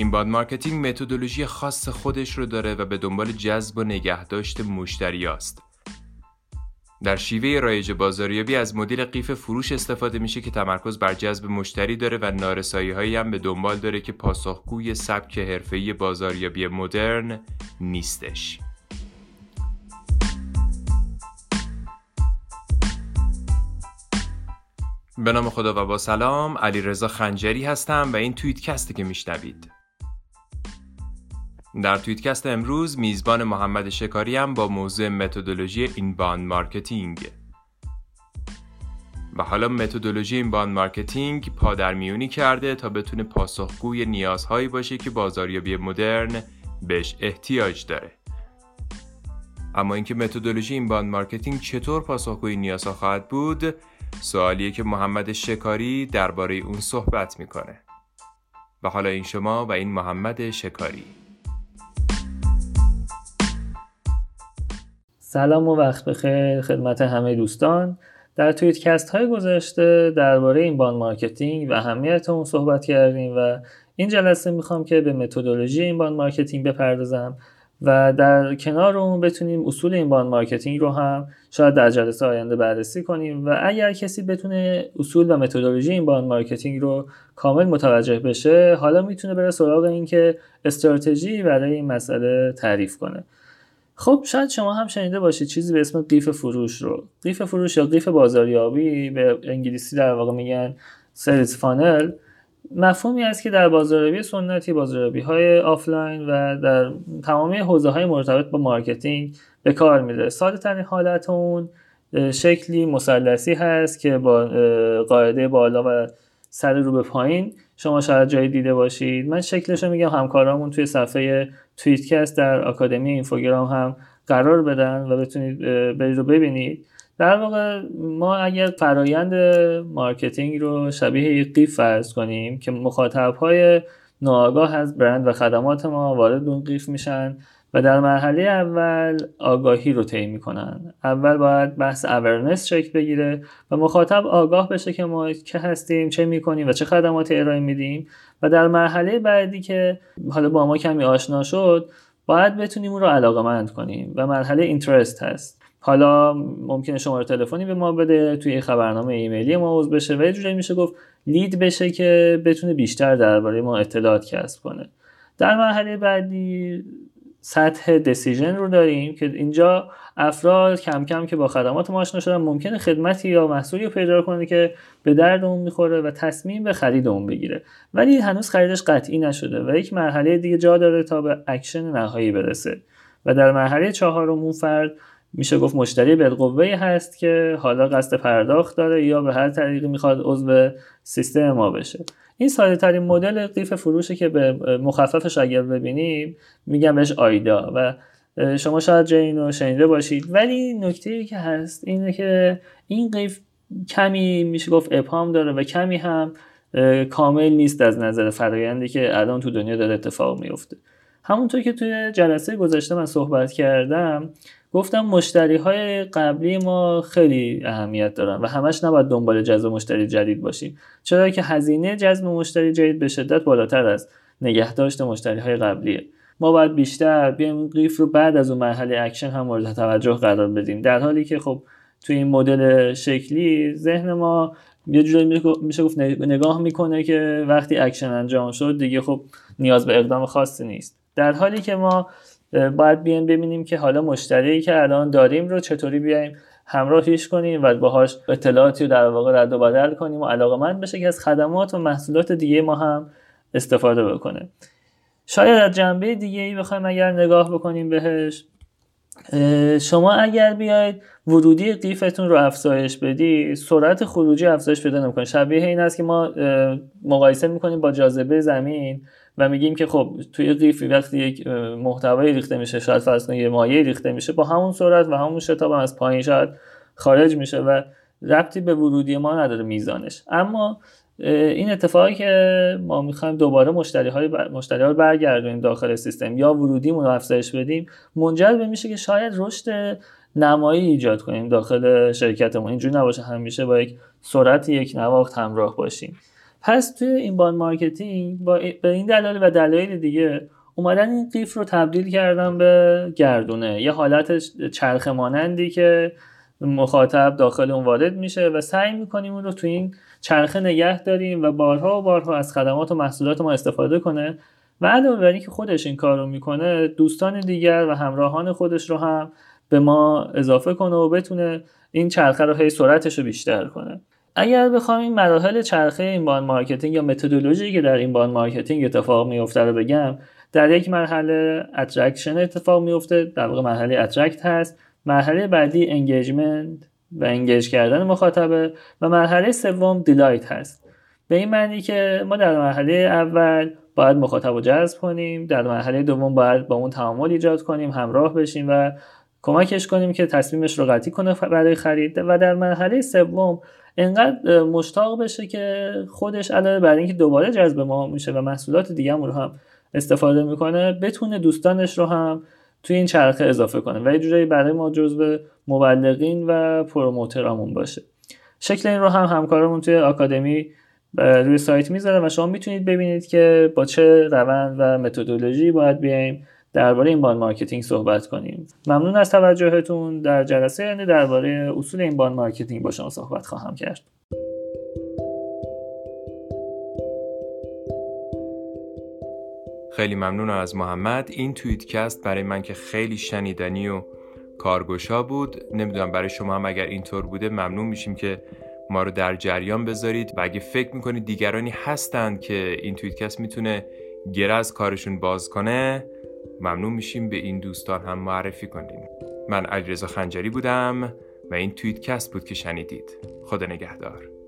inbound marketing متدولوژی خاص خودش رو داره و به دنبال جذب و نگهداشت مشتری است. در شیوه رایج بازاریابی از مدل قیف فروش استفاده میشه که تمرکز بر جذب مشتری داره و نارسایی هایی هم به دنبال داره که پاسخگوی سبک حرفه‌ای بازاریابی مدرن نیستش. به نام خدا و با سلام علی رضا خنجری هستم و این توییتکسته که میشنوید در توییتکست امروز میزبان محمد شکاری هم با موضوع متدولوژی inbound marketing و حالا متدولوژی inbound marketing پادرمیونی کرده تا بتونه پاسخگوی نیازهایی باشه که بازاریابی مدرن بهش احتیاج داره. اما اینکه متدولوژی inbound marketing چطور پاسخگوی نیازها خواهد بود سوالیه که محمد شکاری درباره اون صحبت می‌کنه. و حالا این شما و این محمد شکاری. سلام و وقت بخیر خدمت همه دوستان. در cast های گذشته درباره inbound marketing و اهمیت اون صحبت کردیم و این جلسه می‌خوام که به متدولوژی inbound marketing بپردازم و در کنار اون بتونیم اصول inbound marketing رو هم شاید در جلسه آینده بررسی کنیم و اگر کسی بتونه اصول و متدولوژی inbound marketing رو کامل متوجه بشه حالا می‌تونه بره سراغ این که استراتژی برای این مسئله تعریف کنه. خب شاید شما هم شنیده باشید چیزی به اسم قیف فروش رو. قیف فروش یا قیف بازاریابی به انگلیسی در واقع میگن sales funnel. مفهومی است که در بازاریابی سنتی بازاریابی های آفلاین و در تمامی حوزه های مرتبط با marketing به کار میره. ساده ترین حالت اون شکلی مثلثی هست که با قاعده بالا و سر رو به پایین شما شاید جایی دیده باشید. من شکلش میگم همکارامون توی صفحه توییتکست در آکادمی اینفوگرام هم قرار بدن و بتونید برید رو ببینید. در واقع ما اگر فرایند marketing رو شبیه قیف فرض کنیم که مخاطب های ناآگاه از برند و خدمات ما وارد اون قیف میشن و در مرحله اول آگاهی رو طی می‌کنن. اول باید بحث awareness شکل بگیره و مخاطب آگاه بشه که ما که هستیم چه می‌کنیم و چه خدماتی ارائه میدیم. و در مرحله بعدی که حالا با ما کمی آشنا شد باید بتونیم اون رو علاقه مند کنیم و مرحله اینترست هست. حالا ممکنه شماره تلفنی به ما بده توی خبرنامه ایمیلی ما عضو بشه و یه میشه گفت لید بشه که بتونه بیشتر درباره ما اطلاعات کسب کنه. در مرحله بعدی سطح دسیژن رو داریم که اینجا افراد کم کم که با خدمات ما آشنا شدن ممکنه خدمتی یا محصولی رو پیدا کنه که به درد اون می‌خوره و تصمیم به خرید اون بگیره. ولی هنوز خریدش قطعی نشده و یک مرحله دیگه جا داره تا به اکشن نهایی برسه و در مرحله چهارم اون فرد میشه گفت مشتری بالقوه هست که حالا قصد پرداخت داره یا به هر طریقی می‌خواد عضو سیستم ما بشه. این ساده ترین مدل قیف فروشه که به مخففش اگر ببینیم میگم بهش آیدا و شما شاید جای اینو شنیده باشید. ولی نکته که هست اینه که این قیف کمی میشه گفت ابهام داره و کمی هم کامل نیست از نظر فرایندی که الان تو دنیا داره اتفاق میفته. همونطور که توی جلسه گذشته من صحبت کردم گفتم مشتری های قبلی ما خیلی اهمیت دارن و همش نباید دنبال جذب مشتری جدید باشیم. چرا که هزینه جذب مشتری جدید به شدت بالاتر از نگهداشت مشتری های قبلیه. ما باید بیشتر بیایم قیف رو بعد از اون مرحله اکشن هم مورد توجه قرار بدیم. در حالی که خب توی این مدل شکلی ذهن ما یه جوری میشه گفت نگاه می‌کنه که وقتی اکشن انجام شد دیگه خب نیاز به اقدام خاصی نیست. در حالی که ما باید بیایم ببینیم که حالا مشتری که الان داریم رو چطوری بیایم همراهیش کنیم و باهاش اطلاعاتی رو در واقع رد و بدل کنیم و علاقه‌مند بشه که از خدمات و محصولات دیگه ما هم استفاده بکنه. شاید از جنبه دیگه ای بخوایم اگر نگاه بکنیم بهش. شما اگر بیاید ورودی قیفتون رو افزایش بدی سرعت خروجی افزایش پیدا نمی‌کنه. شبیه این است که ما مقایسه می‌کنیم با جاذبه زمین و میگیم که خب توی قیفی وقتی یک محتوایی ریخته میشه شاید فرض یه مایه ریخته میشه با همون سرعت و همون شتاب از پایین شاید خارج میشه و ربطی به ورودی ما نداره میزانش. اما این اتفاقی که ما می‌خوایم دوباره مشتری های مشتری ها برگردونیم داخل سیستم یا ورودیمون رو افزایش بدیم منجر به میشه که شاید رشد نمایی ایجاد کنیم داخل شرکتمون. اینجوری نباشه همیشه با یک سرعت یک نواخت همراه باشیم. پس توی inbound marketing با به این دلایل و دلایل دیگه اومدن این قیف رو تبدیل کردن به گردونه. یه حالت چرخ مانندی که مخاطب داخل اون وارد میشه و سعی می‌کنیم اون رو تو این چرخه نگه داریم و بارها و بارها از خدمات و محصولات ما استفاده کنه. و علاوه بر که خودش این کار رو می‌کنه دوستان دیگر و همراهان خودش رو هم به ما اضافه کنه و بتونه این چرخه رو هی سرعتش رو بیشتر کنه. اگر بخوام این مراحل چرخه inbound marketing یا متدولوژی که در inbound marketing اتفاق میفته رو بگم در یک مرحله attraction اتفاق میفته در واقع مرحله attract هست. مرحله بعدی engagement و engage کردن مخاطبه و مرحله سوم delight هست. به این معنی که ما در مرحله اول باید مخاطب رو جذب کنیم در مرحله دوم باید با اون تعامل ایجاد کنیم همراه بشیم و کمکش کنیم که تصمیمش رو قطعی کنه برای خرید. و در مرحله سوم انقدر مشتاق بشه که خودش علاوه بر اینکه دوباره جذب ما میشه و محصولات دیگه رو هم استفاده می‌کنه بتونه دوستانش رو هم توی این چرخه اضافه کنه و یه جورایی برای ما جزو مبلغین و promoter امون باشه. شکل این رو هم همکارمون توی آکادمی روی سایت می‌ذاره و شما می‌تونید ببینید که با چه روند و متدولوژی باید بیایم درباره inbound marketing صحبت کنیم. ممنون از توجهتون. در جلسه یعنی درباره اصول inbound marketing با شما صحبت خواهم کرد. خیلی ممنون از محمد. این توییتکست برای من که خیلی شنیدنی و کارگوشا بود. نمی‌دونم برای شما هم اگر اینطور بوده ممنون میشیم که ما رو در جریان بذارید و اگه فکر می‌کنید دیگرانی هستند که این توییتکست می‌تونه گره از کارشون باز کنه ممنون میشیم. به این دوستان هم معرفی کنیم من علیرضا خنجری بودم و این توییتکست بود که شنیدید. خدا نگهدار.